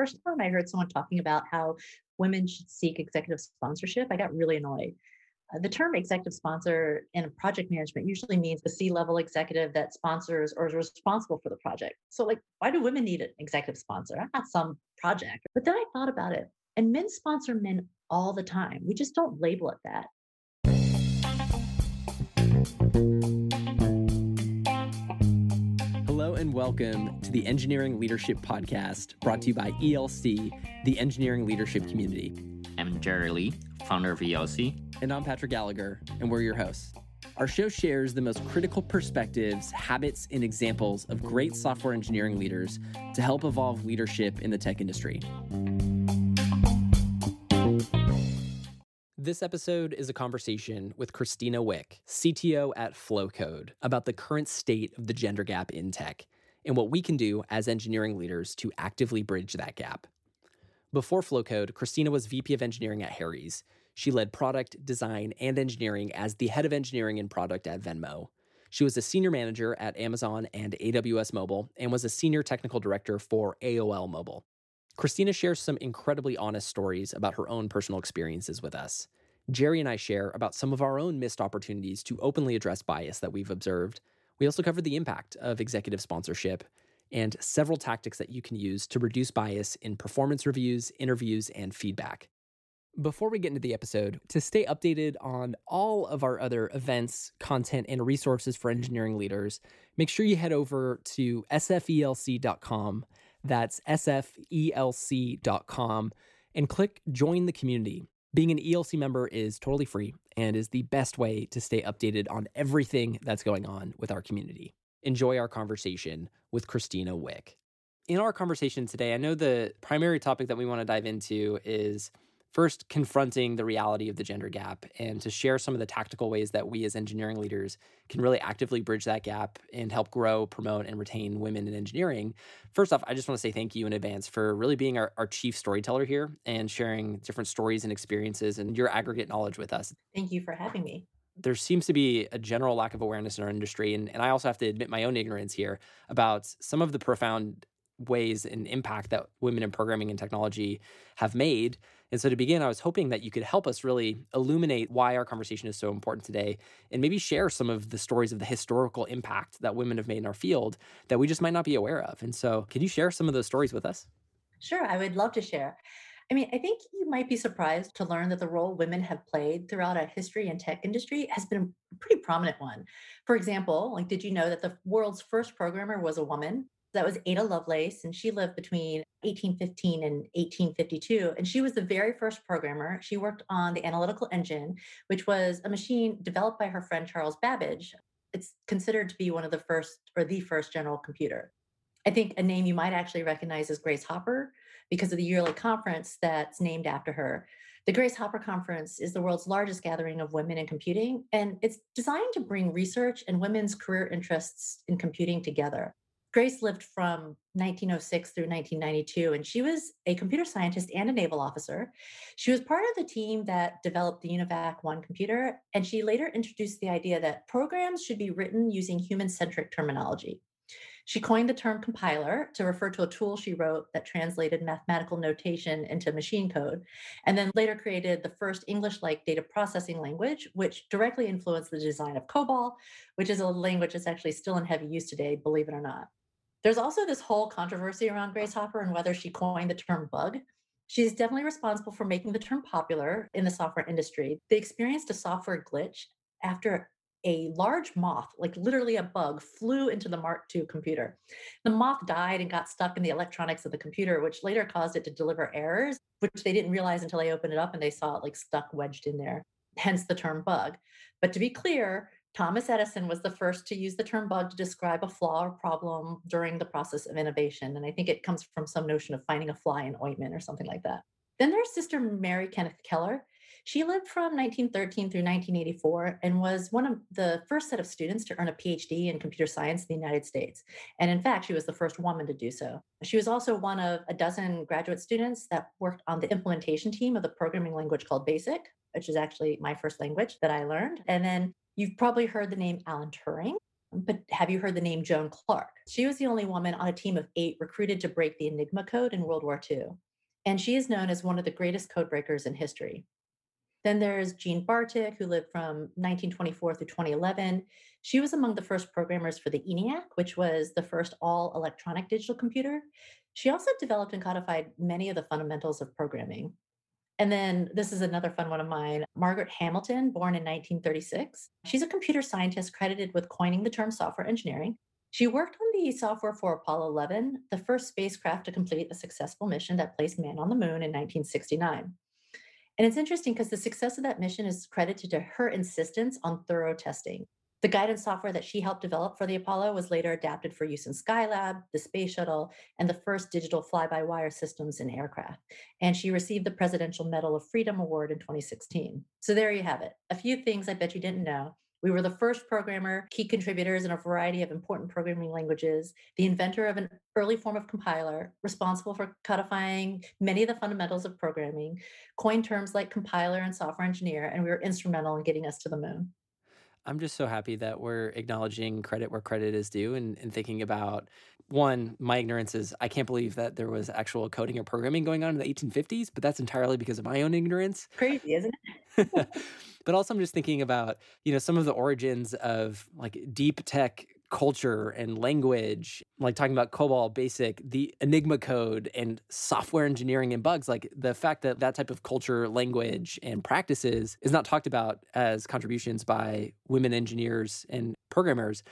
First time I heard someone talking about how women should seek executive sponsorship, I got really annoyed uh, the term executive sponsor in project management usually means the C level executive that sponsors or is responsible for the project. So, like, why do women need an executive sponsor? Not some project. But then I thought about it, and men sponsor men all the time. We just don't label it that. And welcome to the Engineering Leadership Podcast brought to you by ELC, the engineering leadership community. I'm Jerry Lee, founder of ELC. And I'm Patrick Gallagher, and we're your hosts. Our show shares the most critical perspectives, habits, and examples of great software engineering leaders to help evolve leadership in the tech industry. This episode is a conversation with Christina Wick, CTO at Flowcode, about the current state of the gender gap in tech and what we can do as engineering leaders to actively bridge that gap. Before Flowcode, Christina was VP of Engineering at Harry's. She led product, design, and engineering as the head of engineering and product at Venmo. She was a senior manager at Amazon and AWS Mobile and was a senior technical director for AOL Mobile. Christina shares some incredibly honest stories about her own personal experiences with us. Jerry and I share about some of our own missed opportunities to openly address bias that we've observed. We also cover the impact of executive sponsorship and several tactics that you can use to reduce bias in performance reviews, interviews, and feedback. Before we get into the episode, to stay updated on all of our other events, content, and resources for engineering leaders, make sure you head over to sfelc.com. That's sfelc.com and click join the community. Being an ELC member is totally free and is the best way to stay updated on everything that's going on with our community enjoy our conversation with Christina Wick. In our conversation today, I know the primary topic that we want to dive into is first confronting the reality of the gender gap and to share some of the tactical ways that we as engineering leaders can really actively bridge that gap and help grow, promote, and retain women in engineering. First off, I just want to say thank you in advance for really being our, our chief storyteller here and sharing different stories and experiences and your aggregate knowledge with us. Thank you for having me there seems to be a general lack of awareness in our industry. And, and I also have to admit my own ignorance here about some of the profound ways and impact that women in programming and technology have made. And so to begin, I was hoping that you could help us really illuminate why our conversation is so important today and maybe share some of the stories of the historical impact that women have made in our field that we just might not be aware of. And so, can you share some of those stories with us? Sure, I would love to share. I mean, I think you might be surprised to learn that the role women have played throughout our history and tech industry has been a pretty prominent one. For example, like, did you know that the world's first programmer was a woman? That was Ada Lovelace, and she lived between 1815 and 1852. And she was the very first programmer. She worked on the analytical engine, which was a machine developed by her friend Charles Babbage. It's considered to be one of the first or the first general computer. I think a name you might actually recognize is Grace Hopper because of the yearly conference that's named after her. The Grace Hopper Conference is the world's largest gathering of women in computing, and it's designed to bring research and women's career interests in computing together. Grace lived from 1906 through 1992, and she was a computer scientist and a naval officer. She was part of the team that developed the UNIVAC 1 computer, and she later introduced the idea that programs should be written using human centric terminology. She coined the term compiler to refer to a tool she wrote that translated mathematical notation into machine code, and then later created the first English like data processing language, which directly influenced the design of COBOL, which is a language that's actually still in heavy use today, believe it or not. There's also this whole controversy around Grace Hopper and whether she coined the term bug. She's definitely responsible for making the term popular in the software industry. They experienced a software glitch after a large moth, like literally a bug, flew into the Mark II computer. The moth died and got stuck in the electronics of the computer, which later caused it to deliver errors, which they didn't realize until they opened it up and they saw it like stuck wedged in there, hence the term bug. But to be clear, Thomas Edison was the first to use the term bug to describe a flaw or problem during the process of innovation. And I think it comes from some notion of finding a fly in ointment or something like that. Then there's Sister Mary Kenneth Keller. She lived from 1913 through 1984 and was one of the first set of students to earn a PhD in computer science in the United States. And in fact, she was the first woman to do so. She was also one of a dozen graduate students that worked on the implementation team of the programming language called BASIC, which is actually my first language that I learned. And then You've probably heard the name Alan Turing, but have you heard the name Joan Clarke? She was the only woman on a team of eight recruited to break the Enigma code in World War II. And she is known as one of the greatest code breakers in history. Then there's Jean Bartik, who lived from 1924 through 2011. She was among the first programmers for the ENIAC, which was the first all electronic digital computer. She also developed and codified many of the fundamentals of programming. And then this is another fun one of mine Margaret Hamilton, born in 1936. She's a computer scientist credited with coining the term software engineering. She worked on the software for Apollo 11, the first spacecraft to complete a successful mission that placed man on the moon in 1969. And it's interesting because the success of that mission is credited to her insistence on thorough testing. The guidance software that she helped develop for the Apollo was later adapted for use in Skylab, the space shuttle, and the first digital fly by wire systems in aircraft. And she received the Presidential Medal of Freedom Award in 2016. So there you have it. A few things I bet you didn't know. We were the first programmer, key contributors in a variety of important programming languages, the inventor of an early form of compiler, responsible for codifying many of the fundamentals of programming, coined terms like compiler and software engineer, and we were instrumental in getting us to the moon. I'm just so happy that we're acknowledging credit where credit is due and, and thinking about one, my ignorance is I can't believe that there was actual coding or programming going on in the 1850s, but that's entirely because of my own ignorance. Crazy, isn't it? but also, I'm just thinking about, you know, some of the origins of like deep tech culture and language, like talking about COBOL basic, the Enigma code and software engineering and bugs, like the fact that that type of culture, language, and practices is not talked about as contributions by women engineers and programmers.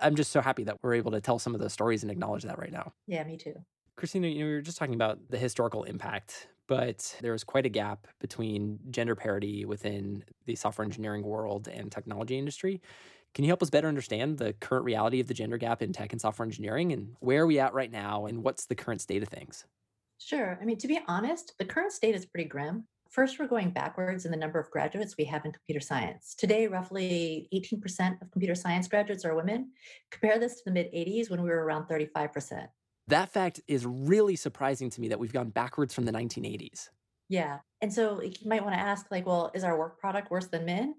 I'm just so happy that we're able to tell some of those stories and acknowledge that right now. Yeah, me too. Christina, you know, we were just talking about the historical impact, but there was quite a gap between gender parity within the software engineering world and technology industry. Can you help us better understand the current reality of the gender gap in tech and software engineering and where are we at right now and what's the current state of things? Sure. I mean, to be honest, the current state is pretty grim. First, we're going backwards in the number of graduates we have in computer science. Today, roughly 18% of computer science graduates are women. Compare this to the mid 80s when we were around 35%. That fact is really surprising to me that we've gone backwards from the 1980s. Yeah. And so you might want to ask, like, well, is our work product worse than men?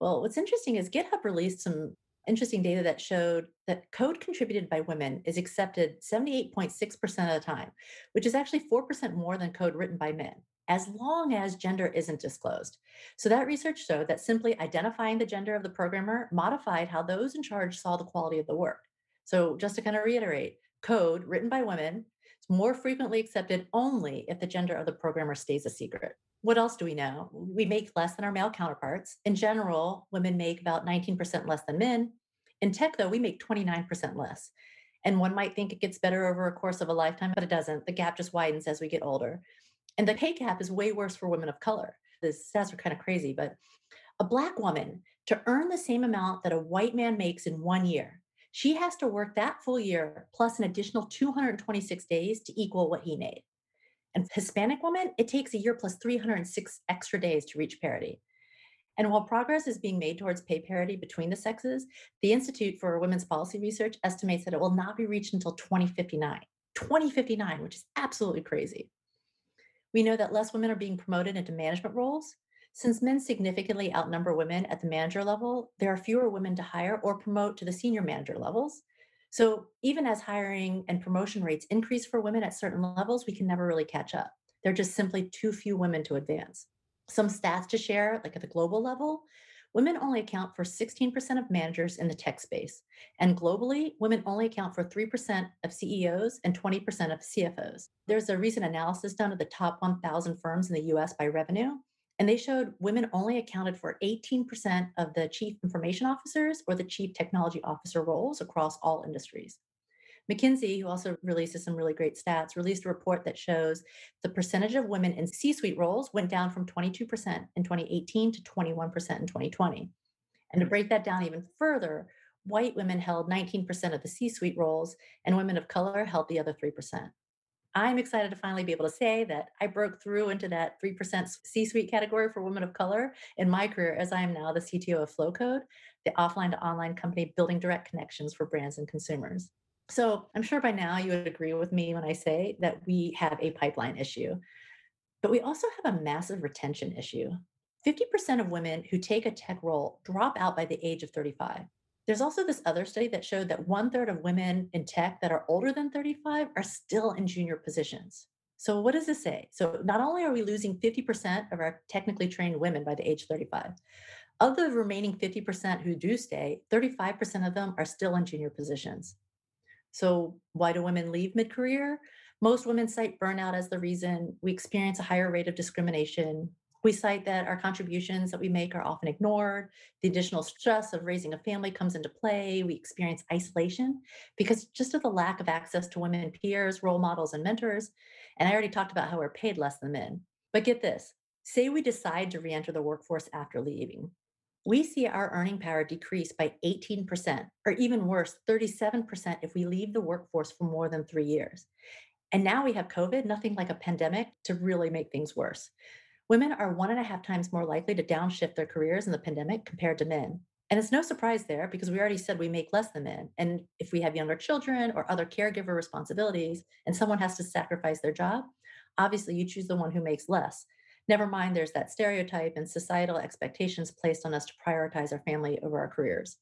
Well, what's interesting is GitHub released some interesting data that showed that code contributed by women is accepted 78.6% of the time, which is actually 4% more than code written by men, as long as gender isn't disclosed. So that research showed that simply identifying the gender of the programmer modified how those in charge saw the quality of the work. So just to kind of reiterate, code written by women is more frequently accepted only if the gender of the programmer stays a secret what else do we know? We make less than our male counterparts. In general, women make about 19% less than men. In tech, though, we make 29% less. And one might think it gets better over a course of a lifetime, but it doesn't. The gap just widens as we get older. And the pay gap is way worse for women of color. The stats are kind of crazy, but a Black woman to earn the same amount that a white man makes in one year, she has to work that full year plus an additional 226 days to equal what he made. And Hispanic women, it takes a year plus 306 extra days to reach parity. And while progress is being made towards pay parity between the sexes, the Institute for Women's Policy Research estimates that it will not be reached until 2059. 2059, which is absolutely crazy. We know that less women are being promoted into management roles. Since men significantly outnumber women at the manager level, there are fewer women to hire or promote to the senior manager levels. So even as hiring and promotion rates increase for women at certain levels, we can never really catch up. There are just simply too few women to advance. Some stats to share, like at the global level, women only account for 16% of managers in the tech space. And globally, women only account for 3% of CEOs and 20% of CFOs. There's a recent analysis done of the top 1,000 firms in the US by revenue. And they showed women only accounted for 18% of the chief information officers or the chief technology officer roles across all industries. McKinsey, who also releases some really great stats, released a report that shows the percentage of women in C suite roles went down from 22% in 2018 to 21% in 2020. And to hmm. break that down even further, white women held 19% of the C suite roles, and women of color held the other 3%. I'm excited to finally be able to say that I broke through into that 3% C suite category for women of color in my career, as I am now the CTO of Flowcode, the offline to online company building direct connections for brands and consumers. So I'm sure by now you would agree with me when I say that we have a pipeline issue, but we also have a massive retention issue. 50% of women who take a tech role drop out by the age of 35. There's also this other study that showed that one third of women in tech that are older than 35 are still in junior positions. So, what does this say? So, not only are we losing 50% of our technically trained women by the age 35, of the remaining 50% who do stay, 35% of them are still in junior positions. So, why do women leave mid career? Most women cite burnout as the reason. We experience a higher rate of discrimination. We cite that our contributions that we make are often ignored. The additional stress of raising a family comes into play. We experience isolation because just of the lack of access to women peers, role models, and mentors. And I already talked about how we're paid less than men. But get this say we decide to re enter the workforce after leaving. We see our earning power decrease by 18%, or even worse, 37% if we leave the workforce for more than three years. And now we have COVID, nothing like a pandemic to really make things worse. Women are one and a half times more likely to downshift their careers in the pandemic compared to men. And it's no surprise there because we already said we make less than men. And if we have younger children or other caregiver responsibilities and someone has to sacrifice their job, obviously you choose the one who makes less. Never mind, there's that stereotype and societal expectations placed on us to prioritize our family over our careers.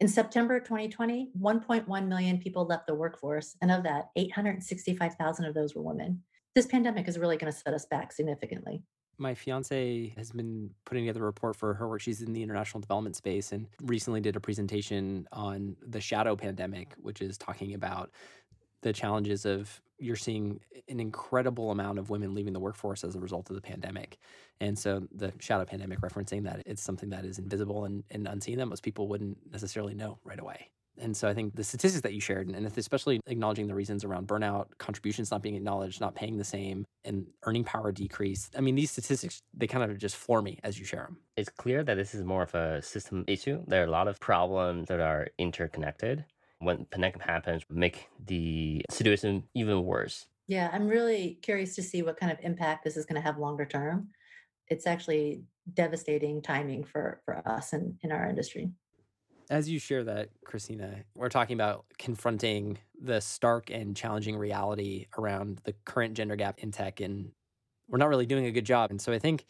In September 2020, 1.1 million people left the workforce, and of that, 865,000 of those were women. This pandemic is really going to set us back significantly my fiance has been putting together a report for her work. She's in the international development space and recently did a presentation on the shadow pandemic, which is talking about the challenges of you're seeing an incredible amount of women leaving the workforce as a result of the pandemic. And so the shadow pandemic referencing that it's something that is invisible and, and unseen that most people wouldn't necessarily know right away. And so I think the statistics that you shared, and especially acknowledging the reasons around burnout, contributions not being acknowledged, not paying the same, and earning power decrease. I mean, these statistics, they kind of just floor me as you share them. It's clear that this is more of a system issue. There are a lot of problems that are interconnected. When pandemic happens, make the situation even worse. Yeah, I'm really curious to see what kind of impact this is going to have longer term. It's actually devastating timing for for us and in our industry. As you share that, Christina, we're talking about confronting the stark and challenging reality around the current gender gap in tech, and we're not really doing a good job. And so I think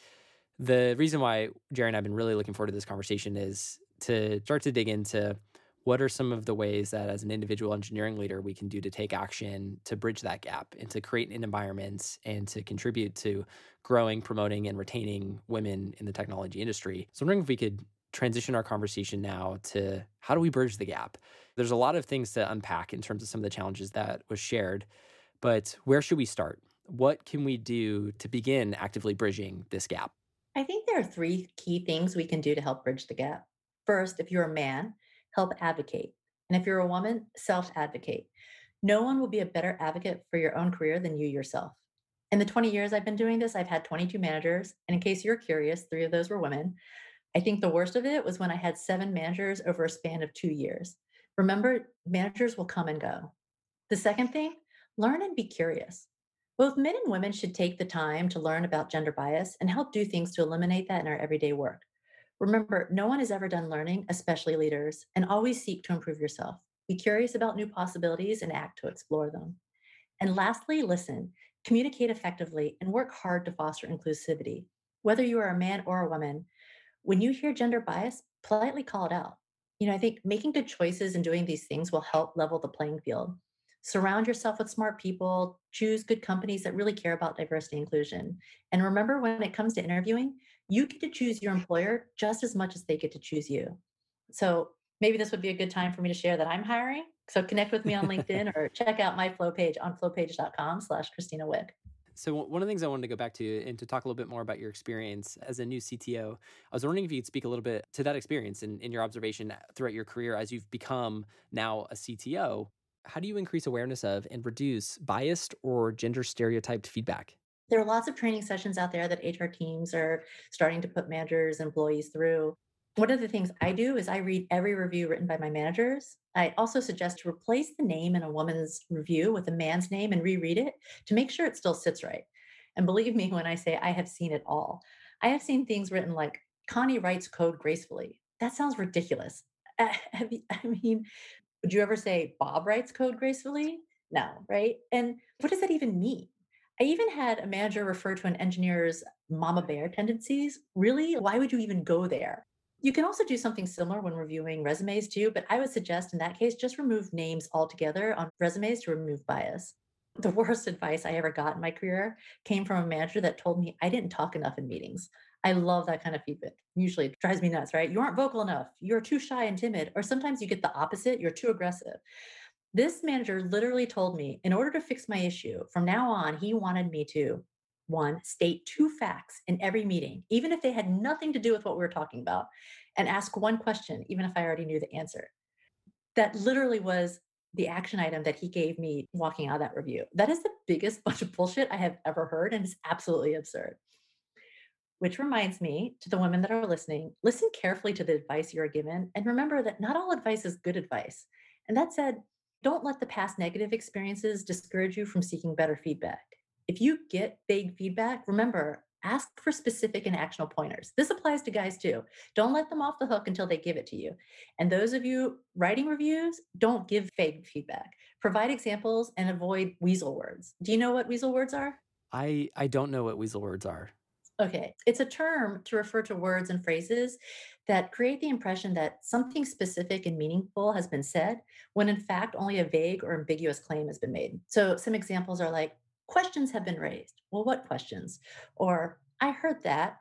the reason why Jerry and I have been really looking forward to this conversation is to start to dig into what are some of the ways that as an individual engineering leader we can do to take action to bridge that gap and to create an environment and to contribute to growing promoting and retaining women in the technology industry so i'm wondering if we could transition our conversation now to how do we bridge the gap? There's a lot of things to unpack in terms of some of the challenges that was shared, but where should we start? What can we do to begin actively bridging this gap? I think there are three key things we can do to help bridge the gap. First, if you're a man, help advocate. And if you're a woman, self advocate. No one will be a better advocate for your own career than you yourself. In the 20 years I've been doing this, I've had 22 managers. And in case you're curious, three of those were women. I think the worst of it was when I had seven managers over a span of two years. Remember, managers will come and go. The second thing, learn and be curious. Both men and women should take the time to learn about gender bias and help do things to eliminate that in our everyday work. Remember, no one is ever done learning, especially leaders, and always seek to improve yourself. Be curious about new possibilities and act to explore them. And lastly, listen, communicate effectively, and work hard to foster inclusivity. Whether you are a man or a woman, when you hear gender bias, politely call it out. You know, I think making good choices and doing these things will help level the playing field. Surround yourself with smart people, choose good companies that really care about diversity and inclusion. And remember, when it comes to interviewing, you get to choose your employer just as much as they get to choose you. So maybe this would be a good time for me to share that I'm hiring. So connect with me on LinkedIn or check out my flow page on flowpage.com slash Christina Wick. So one of the things I wanted to go back to and to talk a little bit more about your experience as a new CTO, I was wondering if you could speak a little bit to that experience and in your observation throughout your career as you've become now a CTO. How do you increase awareness of and reduce biased or gender stereotyped feedback? There are lots of training sessions out there that HR teams are starting to put managers, and employees through. One of the things I do is I read every review written by my managers. I also suggest to replace the name in a woman's review with a man's name and reread it to make sure it still sits right. And believe me when I say I have seen it all. I have seen things written like Connie writes code gracefully. That sounds ridiculous. I mean, would you ever say Bob writes code gracefully? No, right? And what does that even mean? I even had a manager refer to an engineer's mama bear tendencies. Really? Why would you even go there? You can also do something similar when reviewing resumes too, but I would suggest in that case just remove names altogether on resumes to remove bias. The worst advice I ever got in my career came from a manager that told me I didn't talk enough in meetings. I love that kind of feedback. Usually it drives me nuts, right? You aren't vocal enough. You're too shy and timid. Or sometimes you get the opposite. You're too aggressive. This manager literally told me in order to fix my issue, from now on, he wanted me to one, state two facts in every meeting, even if they had nothing to do with what we were talking about, and ask one question, even if I already knew the answer. That literally was the action item that he gave me walking out of that review. That is the biggest bunch of bullshit I have ever heard, and it's absolutely absurd. Which reminds me to the women that are listening listen carefully to the advice you are given, and remember that not all advice is good advice. And that said, don't let the past negative experiences discourage you from seeking better feedback. If you get vague feedback, remember, ask for specific and actionable pointers. This applies to guys too. Don't let them off the hook until they give it to you. And those of you writing reviews, don't give vague feedback. Provide examples and avoid weasel words. Do you know what weasel words are? I I don't know what weasel words are. Okay. It's a term to refer to words and phrases that create the impression that something specific and meaningful has been said, when in fact only a vague or ambiguous claim has been made. So, some examples are like, questions have been raised. Well, what questions? Or, I heard that.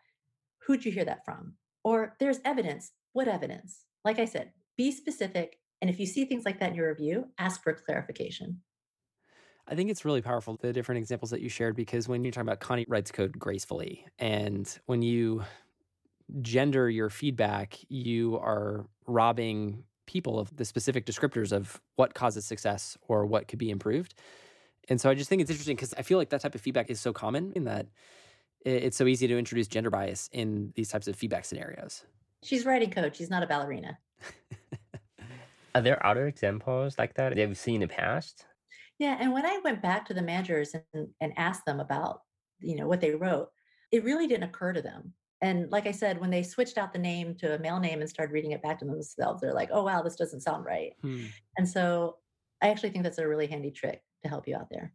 Who'd you hear that from? Or, there's evidence. What evidence? Like I said, be specific. And if you see things like that in your review, ask for clarification. I think it's really powerful, the different examples that you shared, because when you're talking about Connie writes code gracefully, and when you gender your feedback, you are robbing people of the specific descriptors of what causes success or what could be improved. And so I just think it's interesting because I feel like that type of feedback is so common in that it's so easy to introduce gender bias in these types of feedback scenarios. She's writing code, she's not a ballerina. Are there other examples like that that you've seen in the past? Yeah, and when I went back to the managers and, and asked them about, you know, what they wrote, it really didn't occur to them and like I said, when they switched out the name to a male name and started reading it back to themselves, they're like, oh, wow, this doesn't sound right. Hmm. And so I actually think that's a really handy trick to help you out there.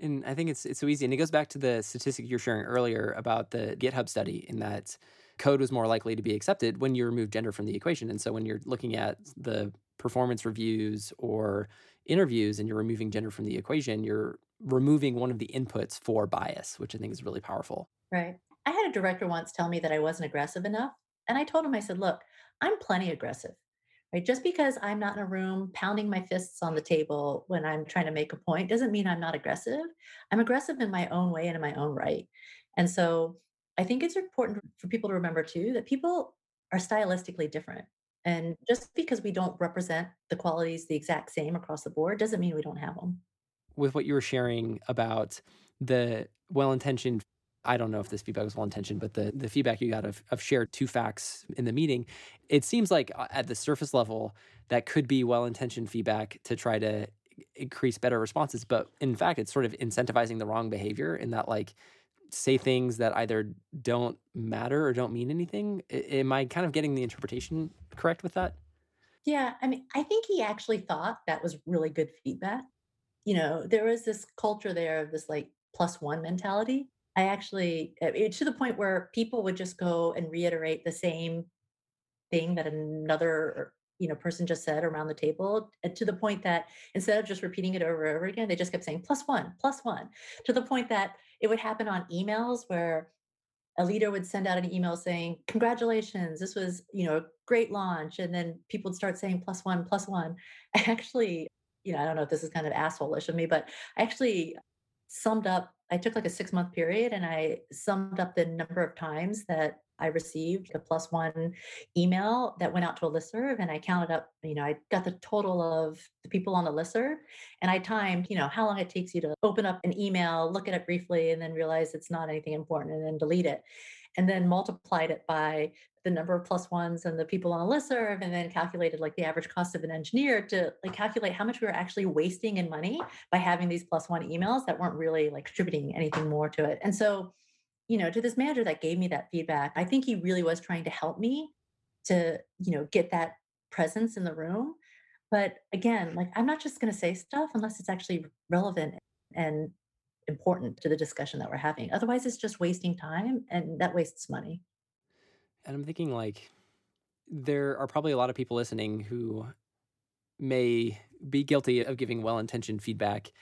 And I think it's it's so easy. And it goes back to the statistic you're sharing earlier about the GitHub study in that code was more likely to be accepted when you remove gender from the equation. And so when you're looking at the performance reviews or interviews and you're removing gender from the equation, you're removing one of the inputs for bias, which I think is really powerful. Right. I had a director once tell me that I wasn't aggressive enough. And I told him, I said, look, I'm plenty aggressive. Right? Just because I'm not in a room pounding my fists on the table when I'm trying to make a point doesn't mean I'm not aggressive. I'm aggressive in my own way and in my own right. And so I think it's important for people to remember too that people are stylistically different. And just because we don't represent the qualities the exact same across the board doesn't mean we don't have them. With what you were sharing about the well intentioned I don't know if this feedback was well intentioned, but the, the feedback you got of, of shared two facts in the meeting, it seems like uh, at the surface level, that could be well intentioned feedback to try to increase better responses. But in fact, it's sort of incentivizing the wrong behavior in that, like, say things that either don't matter or don't mean anything. Am I kind of getting the interpretation correct with that? Yeah. I mean, I think he actually thought that was really good feedback. You know, there was this culture there of this like plus one mentality I actually eh, to the point where people would just go and reiterate the same thing that another you know person just said around the table to the point that instead of just repeating it over and over again they just kept saying plus one plus one to the point that it would happen on emails where a leader would send out an email saying congratulations this was you know a great launch and then people would start saying plus one plus one. I actually you know i don't know if this is kind of assholeish of me but i actually summed up I took like a six month period and I summed up the number of times that I received a plus one email that went out to a listserv and I counted up, you know, I got the total of the people on the listserv and I timed, you know, how long it takes you to open up an email, look at it briefly, and then realize it's not anything important and then delete it. And then multiplied it by the number of plus ones and the people on the listserv, and then calculated like the average cost of an engineer to like calculate how much we were actually wasting in money by having these plus one emails that weren't really like contributing anything more to it. And so you know, to this manager that gave me that feedback, I think he really was trying to help me to, you know, get that presence in the room. But again, like I'm not just going to say stuff unless it's actually relevant and important to the discussion that we're having. Otherwise, it's just wasting time and that wastes money. And I'm thinking like there are probably a lot of people listening who may be guilty of giving well intentioned feedback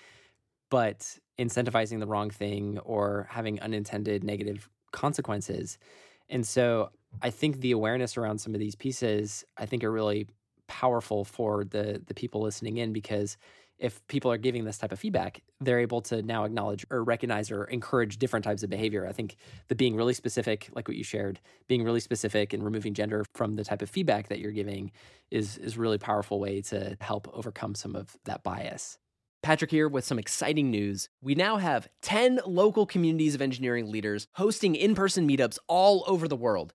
but incentivizing the wrong thing or having unintended negative consequences. And so I think the awareness around some of these pieces, I think are really powerful for the the people listening in because if people are giving this type of feedback, they're able to now acknowledge or recognize or encourage different types of behavior. I think the being really specific, like what you shared, being really specific and removing gender from the type of feedback that you're giving is is really powerful way to help overcome some of that bias. Patrick here with some exciting news. We now have 10 local communities of engineering leaders hosting in person meetups all over the world.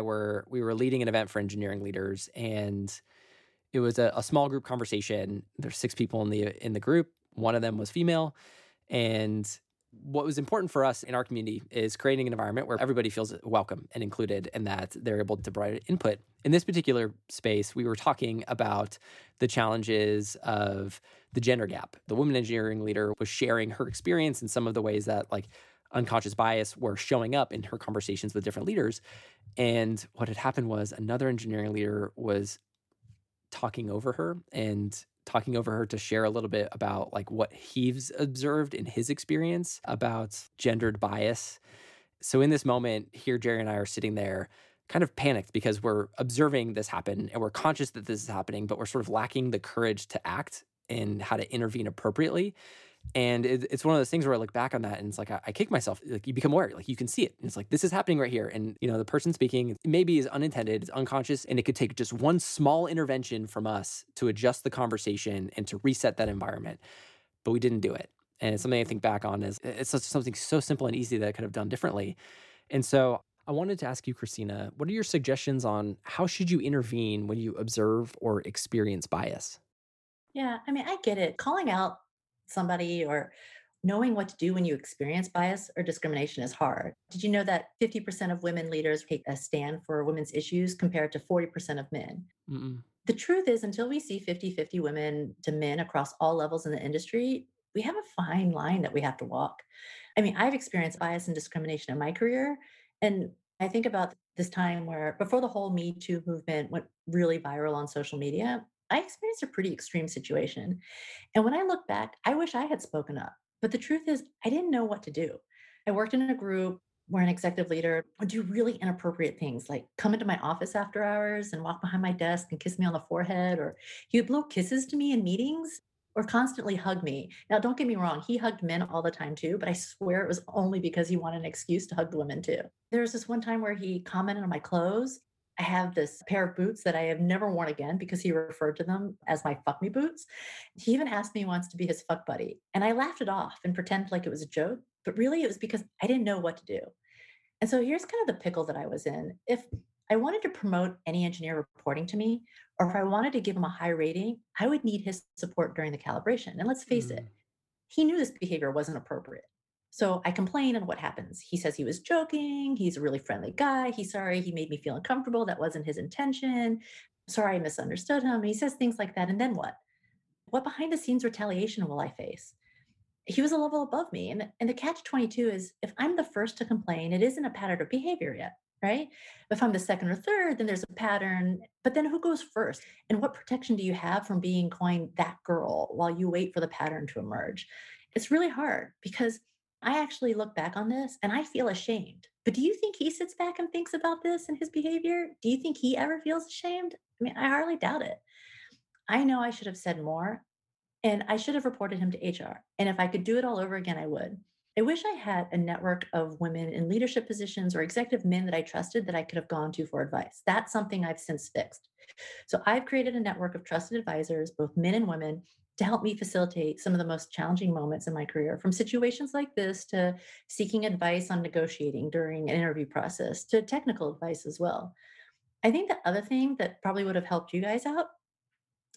were we were leading an event for engineering leaders and it was a, a small group conversation. There's six people in the in the group. One of them was female, and what was important for us in our community is creating an environment where everybody feels welcome and included and that they're able to provide input. In this particular space, we were talking about the challenges of the gender gap. The woman engineering leader was sharing her experience and some of the ways that like unconscious bias were showing up in her conversations with different leaders. And what had happened was another engineering leader was talking over her and talking over her to share a little bit about like what he's observed in his experience about gendered bias. So in this moment, here Jerry and I are sitting there kind of panicked because we're observing this happen and we're conscious that this is happening, but we're sort of lacking the courage to act and how to intervene appropriately. And it, it's one of those things where I look back on that and it's like I, I, kick myself. Like you become aware, like you can see it. And it's like this is happening right here. And you know the person speaking maybe is unintended, it's unconscious, and it could take just one small intervention from us to adjust the conversation and to reset that environment. But we didn't do it. And it's something I think back on as it's something so simple and easy that I could have done differently. And so I wanted to ask you, Christina, what are your suggestions on how should you intervene when you observe or experience bias? Yeah, I mean, I get it. Calling out somebody or knowing what to do when you experience bias or discrimination is hard. Did you know that 50% of women leaders take a stand for women's issues compared to 40% of men? Mm-mm. The truth is, until we see 50 50 women to men across all levels in the industry, we have a fine line that we have to walk. I mean, I've experienced bias and discrimination in my career. And I think about this time where, before the whole Me Too movement went really viral on social media, I experienced a pretty extreme situation. And when I look back, I wish I had spoken up. But the truth is, I didn't know what to do. I worked in a group where an executive leader would do really inappropriate things like come into my office after hours and walk behind my desk and kiss me on the forehead, or he would blow kisses to me in meetings or constantly hug me. Now, don't get me wrong, he hugged men all the time too, but I swear it was only because he wanted an excuse to hug the women too. There was this one time where he commented on my clothes I have this pair of boots that I have never worn again because he referred to them as my fuck me boots. He even asked me once to be his fuck buddy. And I laughed it off and pretended like it was a joke. But really, it was because I didn't know what to do. And so here's kind of the pickle that I was in. If I wanted to promote any engineer reporting to me, or if I wanted to give him a high rating, I would need his support during the calibration. And let's face mm. it, he knew this behavior wasn't appropriate. So I complain, and what happens? He says he was joking. He's a really friendly guy. He's sorry he made me feel uncomfortable. That wasn't his intention. Sorry I misunderstood him. He says things like that. And then what? What behind the scenes retaliation will I face? He was a level above me. And, and the catch 22 is if I'm the first to complain, it isn't a pattern of behavior yet. right? If I'm the second or third, then there's a pattern. But then who goes first? And what protection do you have from being coined that girl while you wait for the pattern to emerge? It's really hard because I actually look back on this and I feel ashamed. But do you think he sits back and thinks about this and his behavior? Do you think he ever feels ashamed? I mean, I hardly doubt it. I know I should have said more and I should have reported him to HR. And if I could do it all over again, I would. I wish I had a network of women in leadership positions or executive men that I trusted that I could have gone to for advice. That's something I've since fixed. So I've created a network of trusted advisors, both men and women, to help me facilitate some of the most challenging moments in my career, from situations like this to seeking advice on negotiating during an interview process to technical advice as well. I think the other thing that probably would have helped you guys out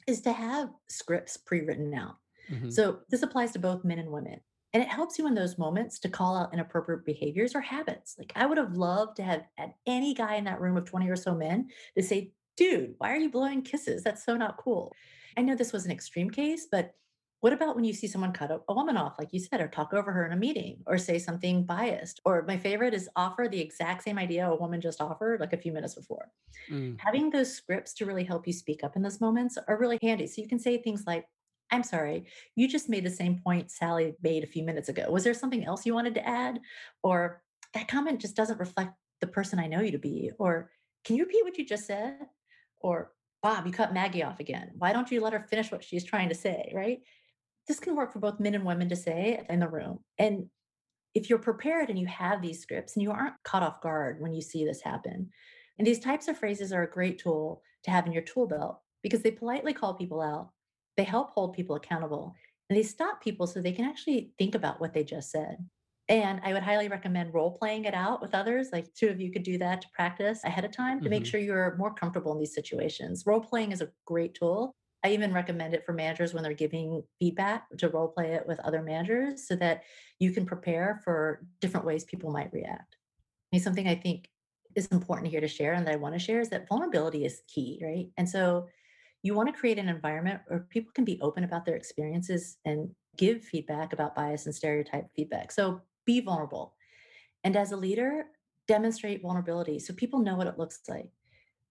is to have scripts pre written out. Mm-hmm. So this applies to both men and women. And it helps you in those moments to call out inappropriate behaviors or habits. Like I would have loved to have had any guy in that room of 20 or so men to say, dude, why are you blowing kisses? That's so not cool. I know this was an extreme case, but what about when you see someone cut a, woman off, like you said, or talk over her in a meeting, or say something biased? Or my favorite is offer the exact same idea a woman just offered like a few minutes before. Mm. Having those scripts to really help you speak up in those moments are really handy. So you can say things like, I'm sorry, you just made the same point Sally made a few minutes ago. Was there something else you wanted to add? Or that comment just doesn't reflect the person I know you to be. Or can you repeat what you just said? Or Bob, you cut Maggie off again. Why don't you let her finish what she's trying to say? Right. This can work for both men and women to say in the room. And if you're prepared and you have these scripts and you aren't caught off guard when you see this happen, and these types of phrases are a great tool to have in your tool belt because they politely call people out they help hold people accountable and they stop people so they can actually think about what they just said. And I would highly recommend role playing it out with others. Like two of you could do that to practice ahead of time to mm-hmm. make sure you're more comfortable in these situations. Role playing is a great tool. I even recommend it for managers when they're giving feedback to role play it with other managers so that you can prepare for different ways people might react. And something I think is important here to share and that I want to share is that vulnerability is key, right? And so you want to create an environment where people can be open about their experiences and give feedback about bias and stereotype feedback. So be vulnerable. And as a leader, demonstrate vulnerability so people know what it looks like.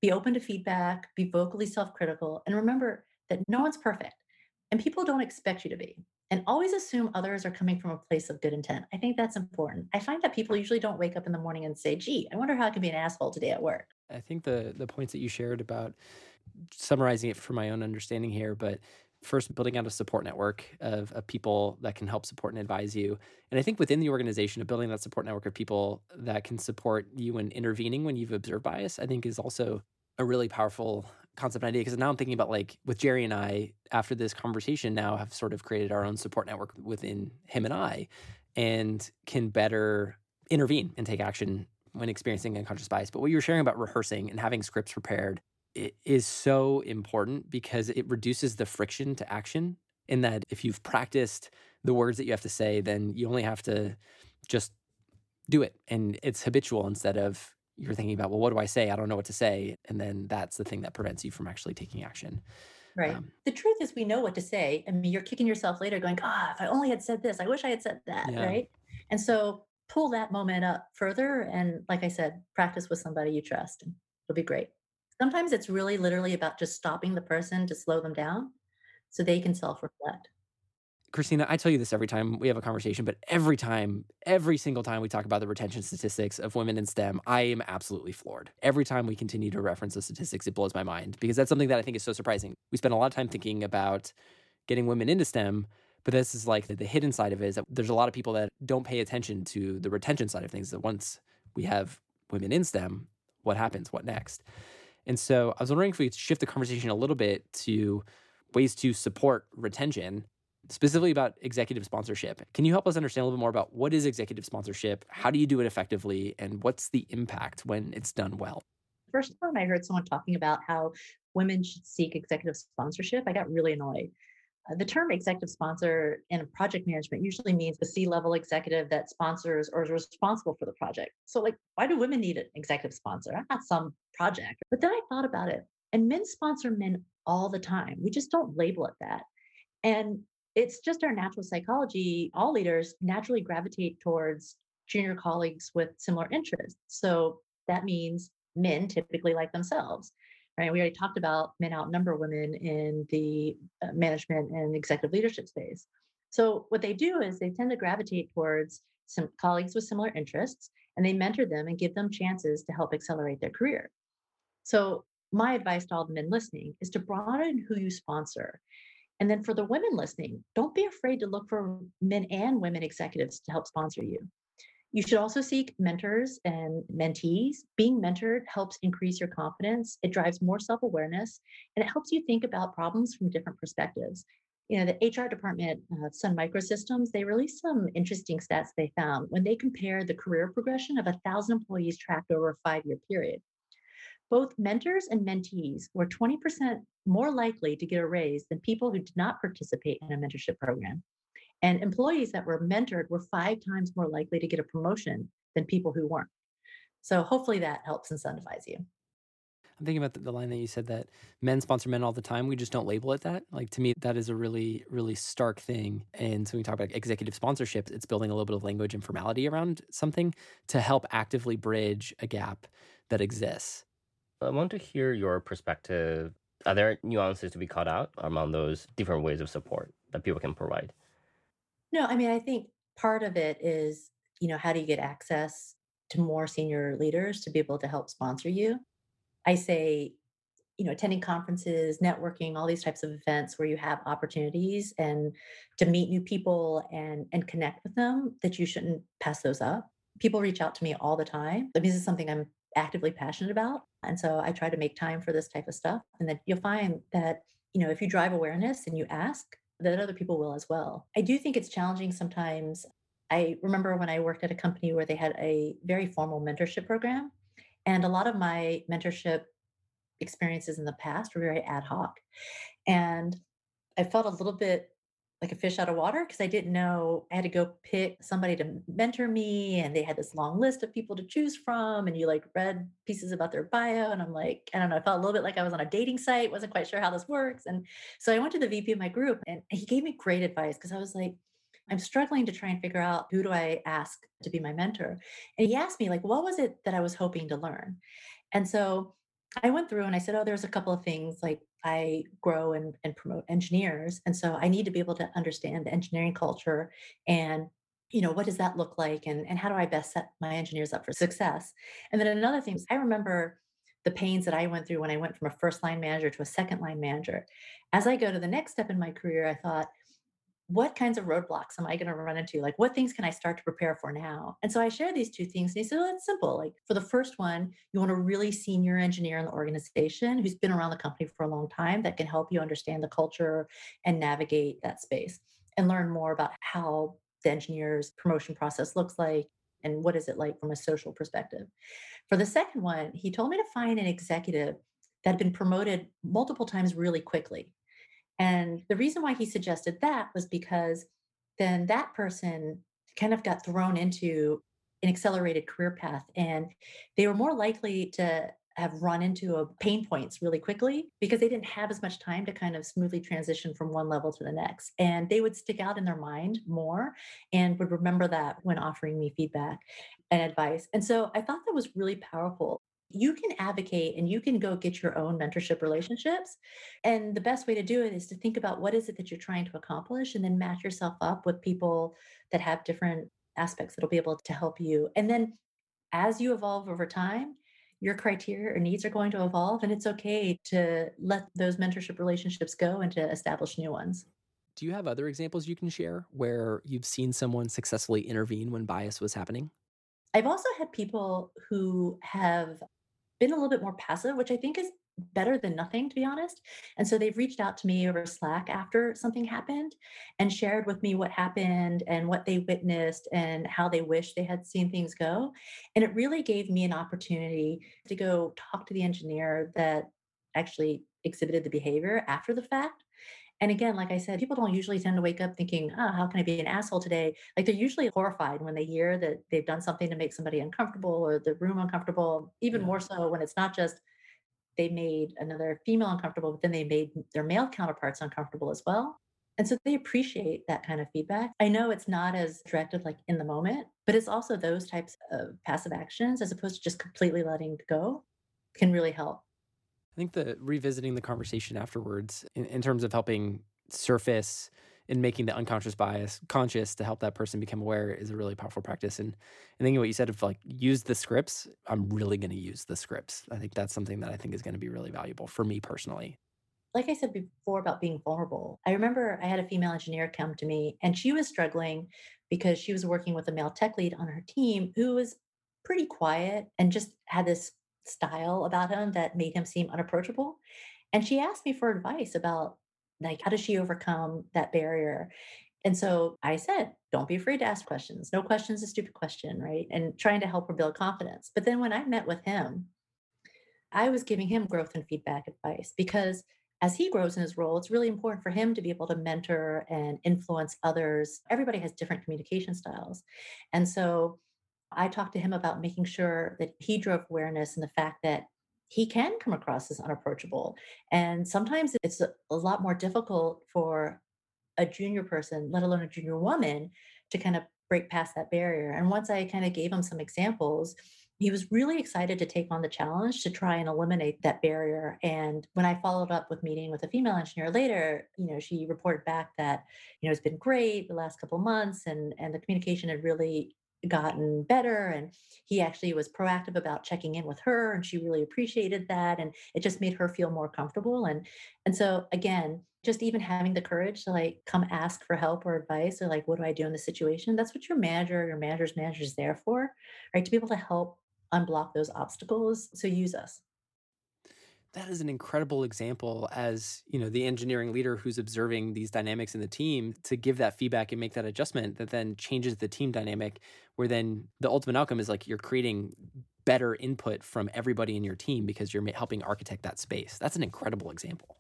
Be open to feedback, be vocally self critical, and remember that no one's perfect and people don't expect you to be. And always assume others are coming from a place of good intent. I think that's important. I find that people usually don't wake up in the morning and say, gee, I wonder how I can be an asshole today at work. I think the the points that you shared about summarizing it for my own understanding here, but first building out a support network of, of people that can help support and advise you. And I think within the organization of building that support network of people that can support you in intervening when you've observed bias, I think is also a really powerful concept and idea. Because now I'm thinking about like with Jerry and I, after this conversation, now have sort of created our own support network within him and I and can better intervene and take action when experiencing unconscious bias. But what you were sharing about rehearsing and having scripts prepared is so important because it reduces the friction to action in that if you've practiced the words that you have to say then you only have to just do it and it's habitual instead of you're thinking about well what do i say? I don't know what to say and then that's the thing that prevents you from actually taking action right. um, the truth is we know what to say i mean you're kicking yourself later going ah oh, if i only had said this i wish i had said that yeah. right? And so pull that moment up further and like i said practice with somebody you trust and it'll be great Sometimes it's really literally about just stopping the person to slow them down so they can self reflect. Christina, I tell you this every time we have a conversation, but every time, every single time we talk about the retention statistics of women in STEM, I am absolutely floored. Every time we continue to reference the statistics, it blows my mind because that's something that I think is so surprising. We spend a lot of time thinking about getting women into STEM, but this is like the, the hidden side of it is that there's a lot of people that don't pay attention to the retention side of things. That once we have women in STEM, what happens? What next? And so I was wondering if we could shift the conversation a little bit to ways to support retention, specifically about executive sponsorship. Can you help us understand a little bit more about what is executive sponsorship? How do you do it effectively? And what's the impact when it's done well? First time I heard someone talking about how women should seek executive sponsorship, I got really annoyed Uh, the term executive sponsor in project management usually means the C-level executive that sponsors or is responsible for the project. So, like, why do women need an executive sponsor? I'm not some project. But then I thought about it, and men sponsor men all the time. We just don't label it that. And it's just our natural psychology. All leaders naturally gravitate towards junior colleagues with similar interests. So that means men typically like themselves. Right. We already talked about men outnumber women in the uh, management and executive leadership space. So what they do is they tend to gravitate towards some colleagues with similar interests and they mentor them and give them chances to help accelerate their career. So my advice to all the men listening is to broaden who you sponsor. And then for the women listening, don't be afraid to look for men and women executives to help sponsor you. You should also seek mentors and mentees. Being mentored helps increase your confidence, it drives more self awareness, and it helps you think about problems from different perspectives. You know, the HR department, uh, Sun Microsystems, they released some interesting stats they found when they compared the career progression of a thousand employees tracked over a five year period. Both mentors and mentees were 20% more likely to get a raise than people who did not participate in a mentorship program. And employees that were mentored were five times more likely to get a promotion than people who weren't. So hopefully that helps incentivize you. I'm thinking about the, line that you said that men sponsor men all the time. We just don't label it that. Like to me, that is a really, really stark thing. And so when we talk about executive sponsorships, it's building a little bit of language and formality around something to help actively bridge a gap that exists. I want to hear your perspective. Are there nuances to be caught out among those different ways of support that people can provide? No, I mean, I think part of it is, you know, how do you get access to more senior leaders to be able to help sponsor you? I say, you know, attending conferences, networking, all these types of events where you have opportunities and to meet new people and and connect with them that you shouldn't pass those up. People reach out to me all the time. I mean, This is something I'm actively passionate about. And so I try to make time for this type of stuff. And then you'll find that, you know, if you drive awareness and you ask, that other people will as well. I do think it's challenging sometimes. I remember when I worked at a company where they had a very formal mentorship program. And a lot of my mentorship experiences in the past were very ad hoc. And I felt a little bit like a fish out of water because I didn't know I had to go pick somebody to mentor me and they had this long list of people to choose from and you like read pieces about their bio and I'm like I don't know I felt a little bit like I was on a dating site wasn't quite sure how this works and so I went to the VP of my group and he gave me great advice because I was like I'm struggling to try and figure out who do I ask to be my mentor and he asked me like what was it that I was hoping to learn? And so I went through and I said, oh, there's a couple of things like I grow and, and promote engineers. And so I need to be able to understand the engineering culture and you know what does that look like and, and how do i best set my engineers up for success and then another thing is i remember the pains that i went through when i went from a first line manager to a second line manager as i go to the next step in my career i thought what kinds of roadblocks am I going to run into? Like, what things can I start to prepare for now? And so I share these two things. And he said, oh, it's simple. Like, for the first one, you want a really senior engineer in the organization who's been around the company for a long time that can help you understand the culture and navigate that space and learn more about how the engineer's promotion process looks like and what is it like from a social perspective. For the second one, he told me to find an executive that had been promoted multiple times really quickly and the reason why he suggested that was because then that person kind of got thrown into an accelerated career path and they were more likely to have run into a pain points really quickly because they didn't have as much time to kind of smoothly transition from one level to the next and they would stick out in their mind more and would remember that when offering me feedback and advice. And so i thought that was really powerful you can advocate and you can go get your own mentorship relationships. And the best way to do it is to think about what is it that you're trying to accomplish and then match yourself up with people that have different aspects that'll be able to help you. And then as you evolve over time, your criteria or needs are going to evolve and it's okay to let those mentorship relationships go and to establish new ones. Do you have other examples you can share where you've seen someone successfully intervene when bias was happening? I've also had people who have been a little bit more passive, which I think is better than nothing, to be honest. And so they've reached out to me over Slack after something happened and shared with me what happened and what they witnessed and how they wish they had seen things go. And it really gave me an opportunity to go talk to the engineer that actually exhibited the behavior after the fact and again, like I said, people don't usually tend to wake up thinking, oh, how can I be an asshole today? Like they're usually horrified when they hear that they've done something to make somebody uncomfortable or the room uncomfortable, even yeah. more so when it's not just they made another female uncomfortable, but then they made their male counterparts uncomfortable as well. And so they appreciate that kind of feedback. I know it's not as directed like in the moment, but it's also those types of passive actions as opposed to just completely letting go can really help. I think the revisiting the conversation afterwards in, in terms of helping surface and making the unconscious bias conscious to help that person become aware is a really powerful practice. And I think what you said of like use the scripts, I'm really going to use the scripts. I think that's something that I think is going to be really valuable for me personally like I said before about being vulnerable, I remember I had a female engineer come to me and she was struggling because she was working with a male tech lead on her team who was pretty quiet and just had this style about him that made him seem unapproachable. And she asked me for advice about like how does she overcome that barrier? And so I said, don't be afraid to ask questions. No question is a stupid question, right? And trying to help her build confidence. But then when I met with him, I was giving him growth and feedback advice because as he grows in his role, it's really important for him to be able to mentor and influence others. Everybody has different communication styles. And so I talked to him about making sure that he drove awareness and the fact that he can come across as unapproachable. And sometimes it's a, lot more difficult for a junior person, let alone a junior woman, to kind of break past that barrier. And once I kind of gave him some examples, he was really excited to take on the challenge to try and eliminate that barrier. And when I followed up with meeting with a female engineer later, you know, she reported back that, you know, it's been great the last couple months and and the communication had really gotten better and he actually was proactive about checking in with her and she really appreciated that and it just made her feel more comfortable and and so again just even having the courage to like come ask for help or advice or like what do i do in this situation that's what your manager or your manager's manager is there for right to be able to help unblock those obstacles. So use us. That is an incredible example as, you know, the engineering leader who's observing these dynamics in the team to give that feedback and make that adjustment that then changes the team dynamic where then the ultimate outcome is like you're creating better input from everybody in your team because you're helping architect that space. That's an incredible example.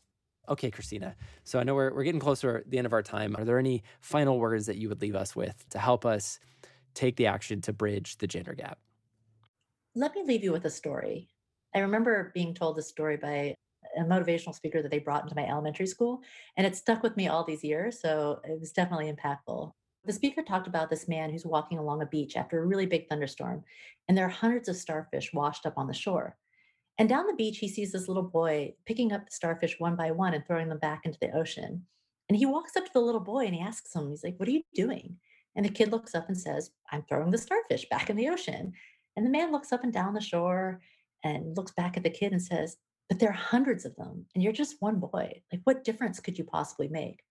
Okay, Christina. So I know we're, we're getting closer to the end of our time. Are there any final words that you would leave us with to help us take the action to bridge the gender gap? let me leave you with a story. I remember being told this story by a motivational speaker that they brought into my elementary school, and it stuck with me all these years. So it was definitely impactful. The speaker talked about this man who's walking along a beach after a really big thunderstorm, and there are hundreds of starfish washed up on the shore. And down the beach, he sees this little boy picking up the starfish one by one and throwing them back into the ocean. And he walks up to the little boy and he asks him, he's like, What are you doing? And the kid looks up and says, I'm throwing the starfish back in the ocean. And the man looks up and down the shore and looks back at the kid and says, But there are hundreds of them, and you're just one boy. Like, what difference could you possibly make?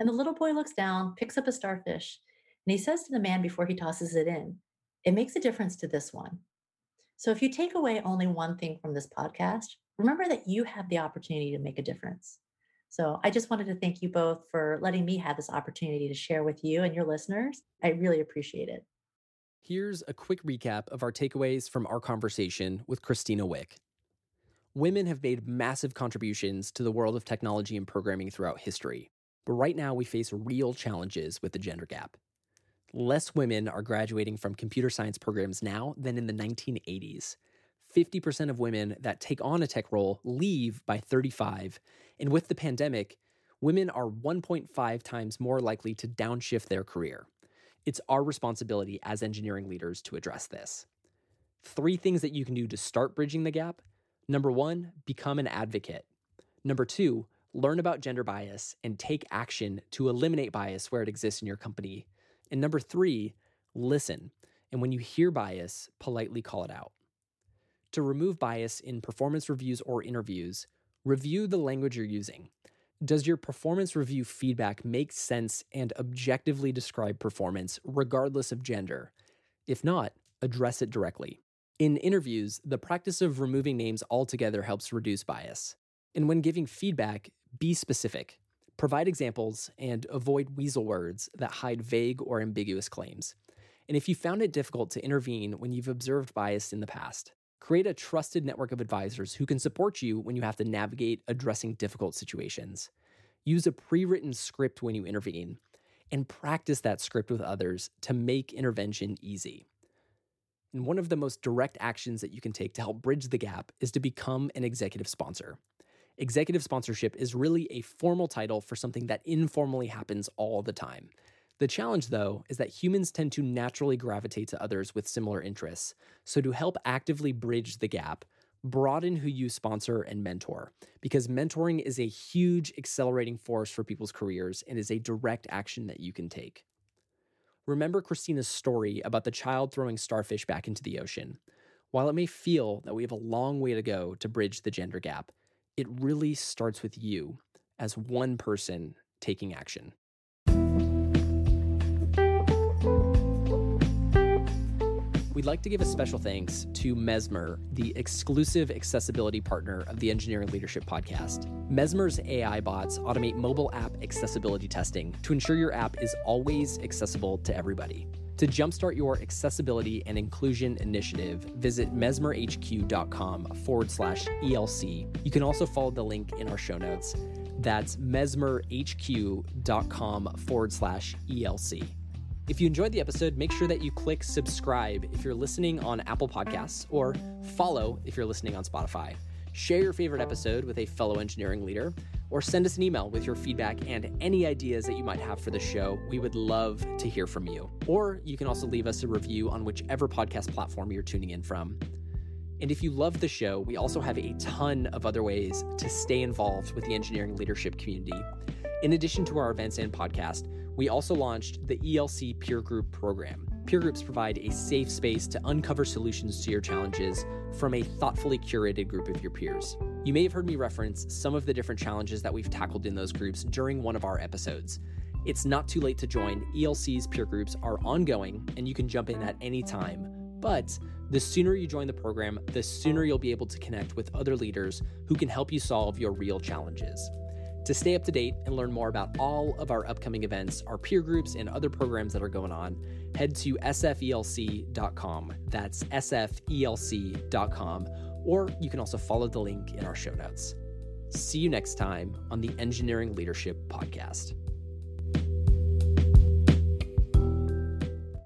And the little boy looks down, picks up a starfish, and he says to the man before he tosses it in, It makes a difference to this one. So if you take away only one thing from this podcast, remember that you have the opportunity to make a difference. So I just wanted to thank you both for letting me have this opportunity to share with you and your listeners. I really appreciate it. Here's a quick recap of our takeaways from our conversation with Christina Wick. Women have made massive contributions to the world of technology and programming throughout history, but right now we face real challenges with the gender gap. Less women are graduating from computer science programs now than in the 1980s. 50% of women that take on a tech role leave by 35, and with the pandemic, women are 1.5 times more likely to downshift their career. It's our responsibility as engineering leaders to address this. Three things that you can do to start bridging the gap. Number one, become an advocate. Number two, learn about gender bias and take action to eliminate bias where it exists in your company. And number three, listen. And when you hear bias, politely call it out. To remove bias in performance reviews or interviews, review the language you're using. Does your performance review feedback make sense and objectively describe performance, regardless of gender? If not, address it directly. In interviews, the practice of removing names altogether helps reduce bias. And when giving feedback, be specific. Provide examples and avoid weasel words that hide vague or ambiguous claims. And if you found it difficult to intervene when you've observed bias in the past, Create a trusted network of advisors who can support you when you have to navigate addressing difficult situations. Use a pre written script when you intervene, and practice that script with others to make intervention easy. And one of the most direct actions that you can take to help bridge the gap is to become an executive sponsor. Executive sponsorship is really a formal title for something that informally happens all the time. The challenge, though, is that humans tend to naturally gravitate to others with similar interests. So, to help actively bridge the gap, broaden who you sponsor and mentor, because mentoring is a huge accelerating force for people's careers and is a direct action that you can take. Remember Christina's story about the child throwing starfish back into the ocean. While it may feel that we have a long way to go to bridge the gender gap, it really starts with you as one person taking action. We'd like to give a special thanks to Mesmer, the exclusive accessibility partner of the Engineering Leadership Podcast. Mesmer's AI bots automate mobile app accessibility testing to ensure your app is always accessible to everybody. To jumpstart your accessibility and inclusion initiative, visit mesmerhq.com forward slash ELC. You can also follow the link in our show notes. That's mesmerhq.com forward slash ELC. If you enjoyed the episode, make sure that you click subscribe if you're listening on Apple Podcasts or follow if you're listening on Spotify. Share your favorite episode with a fellow engineering leader or send us an email with your feedback and any ideas that you might have for the show. We would love to hear from you. Or you can also leave us a review on whichever podcast platform you're tuning in from. And if you love the show, we also have a ton of other ways to stay involved with the engineering leadership community. In addition to our events and podcast, we also launched the ELC Peer Group Program. Peer groups provide a safe space to uncover solutions to your challenges from a thoughtfully curated group of your peers. You may have heard me reference some of the different challenges that we've tackled in those groups during one of our episodes. It's not too late to join. ELC's peer groups are ongoing and you can jump in at any time. But the sooner you join the program, the sooner you'll be able to connect with other leaders who can help you solve your real challenges. To stay up to date and learn more about all of our upcoming events, our peer groups, and other programs that are going on, head to sfelc.com. That's sfelc.com. Or you can also follow the link in our show notes. See you next time on the Engineering Leadership Podcast.